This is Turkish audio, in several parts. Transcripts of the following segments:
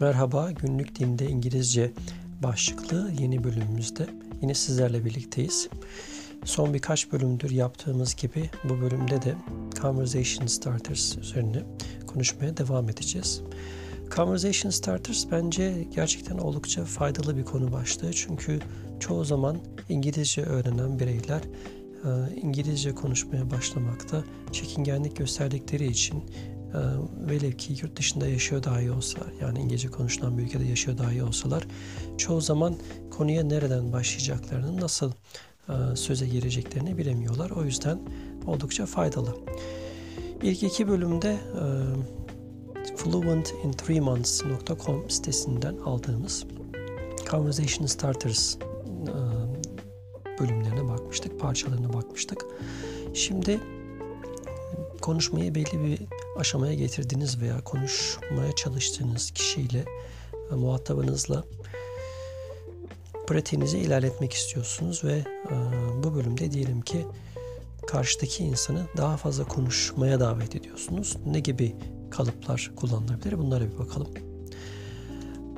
Merhaba, günlük dinde İngilizce başlıklı yeni bölümümüzde yine sizlerle birlikteyiz. Son birkaç bölümdür yaptığımız gibi bu bölümde de Conversation Starters üzerine konuşmaya devam edeceğiz. Conversation Starters bence gerçekten oldukça faydalı bir konu başlığı. Çünkü çoğu zaman İngilizce öğrenen bireyler e, İngilizce konuşmaya başlamakta çekingenlik gösterdikleri için velev ki yurt dışında yaşıyor dahi olsa yani İngilizce konuşulan bir ülkede yaşıyor dahi olsalar çoğu zaman konuya nereden başlayacaklarını nasıl e, söze gireceklerini bilemiyorlar. O yüzden oldukça faydalı. İlk iki bölümde e, fluentin3months.com sitesinden aldığımız Conversation Starters e, bölümlerine bakmıştık, parçalarına bakmıştık. Şimdi konuşmayı belli bir aşamaya getirdiniz veya konuşmaya çalıştığınız kişiyle, e, muhatabınızla pratiğinizi ilerletmek istiyorsunuz ve e, bu bölümde diyelim ki karşıdaki insanı daha fazla konuşmaya davet ediyorsunuz. Ne gibi kalıplar kullanılabilir? Bunlara bir bakalım.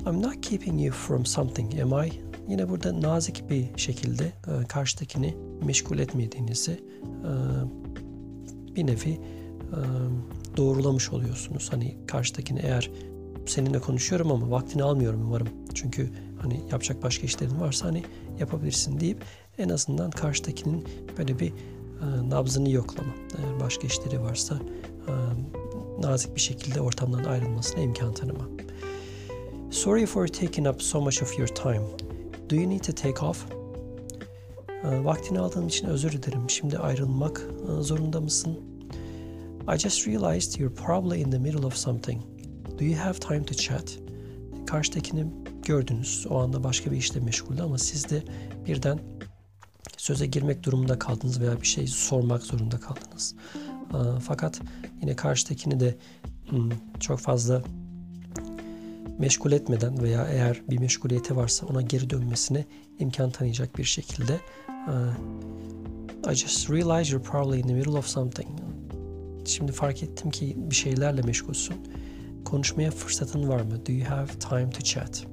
I'm not keeping you from something, am I? Yine burada nazik bir şekilde e, karşıdakini meşgul etmediğinizi bir nevi doğrulamış oluyorsunuz. Hani karşıdakini eğer seninle konuşuyorum ama vaktini almıyorum umarım. Çünkü hani yapacak başka işlerin varsa hani yapabilirsin deyip en azından karşıdakinin böyle bir e, nabzını yoklama. Eğer başka işleri varsa e, nazik bir şekilde ortamdan ayrılmasına imkan tanıma. Sorry for taking up so much of your time. Do you need to take off? E, vaktini aldığım için özür dilerim. Şimdi ayrılmak e, zorunda mısın? I just realized you're probably in the middle of something. Do you have time to chat? Karşıdakini gördünüz. O anda başka bir işle meşguldü ama siz de birden söze girmek durumunda kaldınız veya bir şey sormak zorunda kaldınız. Fakat yine karşıdakini de hmm, çok fazla meşgul etmeden veya eğer bir meşguliyeti varsa ona geri dönmesine imkan tanıyacak bir şekilde I just realized you're probably in the middle of something. Şimdi fark ettim ki bir şeylerle meşgulsün. Konuşmaya fırsatın var mı? Do you have time to chat?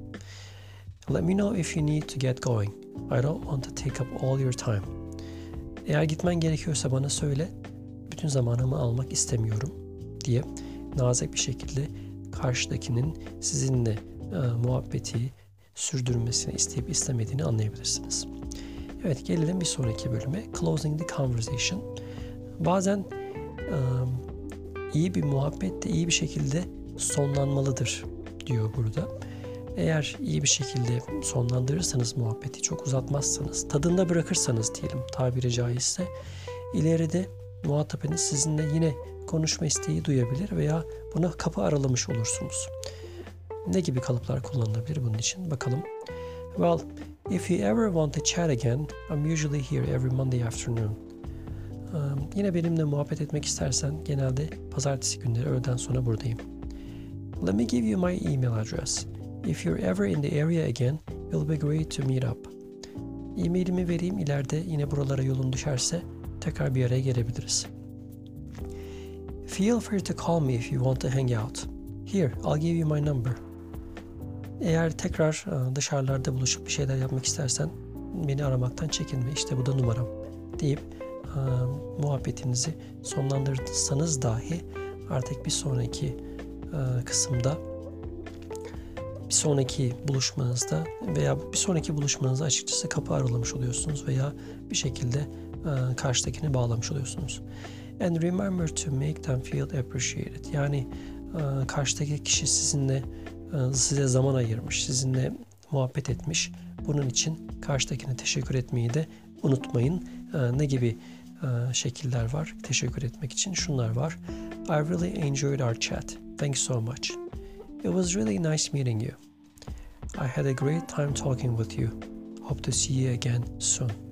Let me know if you need to get going. I don't want to take up all your time. Eğer gitmen gerekiyorsa bana söyle. Bütün zamanımı almak istemiyorum diye nazik bir şekilde karşıdakinin sizinle e, muhabbeti sürdürmesini isteyip istemediğini anlayabilirsiniz. Evet gelelim bir sonraki bölüme. Closing the conversation. Bazen iyi bir muhabbet de iyi bir şekilde sonlanmalıdır diyor burada. Eğer iyi bir şekilde sonlandırırsanız muhabbeti çok uzatmazsanız, tadında bırakırsanız diyelim tabiri caizse ileride muhatabınız sizinle yine konuşma isteği duyabilir veya buna kapı aralamış olursunuz. Ne gibi kalıplar kullanılabilir bunun için? Bakalım. Well, if you ever want to chat again, I'm usually here every Monday afternoon. Um, yine benimle muhabbet etmek istersen genelde pazartesi günleri öğleden sonra buradayım. Let me give you my email address. If you're ever in the area again, it'll be great to meet up. E-mailimi vereyim ileride yine buralara yolun düşerse tekrar bir araya gelebiliriz. Feel free to call me if you want to hang out. Here, I'll give you my number. Eğer tekrar e, dışarılarda buluşup bir şeyler yapmak istersen beni aramaktan çekinme. İşte bu da numaram deyip e, muhabbetinizi sonlandırırsanız dahi artık bir sonraki kısımda bir sonraki buluşmanızda veya bir sonraki buluşmanızda açıkçası kapı aralamış oluyorsunuz veya bir şekilde e, karşıdakini bağlamış oluyorsunuz. And remember to make them feel appreciated. Yani e, karşıdaki kişi sizinle size zaman ayırmış, sizinle muhabbet etmiş. Bunun için karşıdakine teşekkür etmeyi de unutmayın. Ne gibi şekiller var teşekkür etmek için? Şunlar var. I really enjoyed our chat. Thanks so much. It was really nice meeting you. I had a great time talking with you. Hope to see you again soon.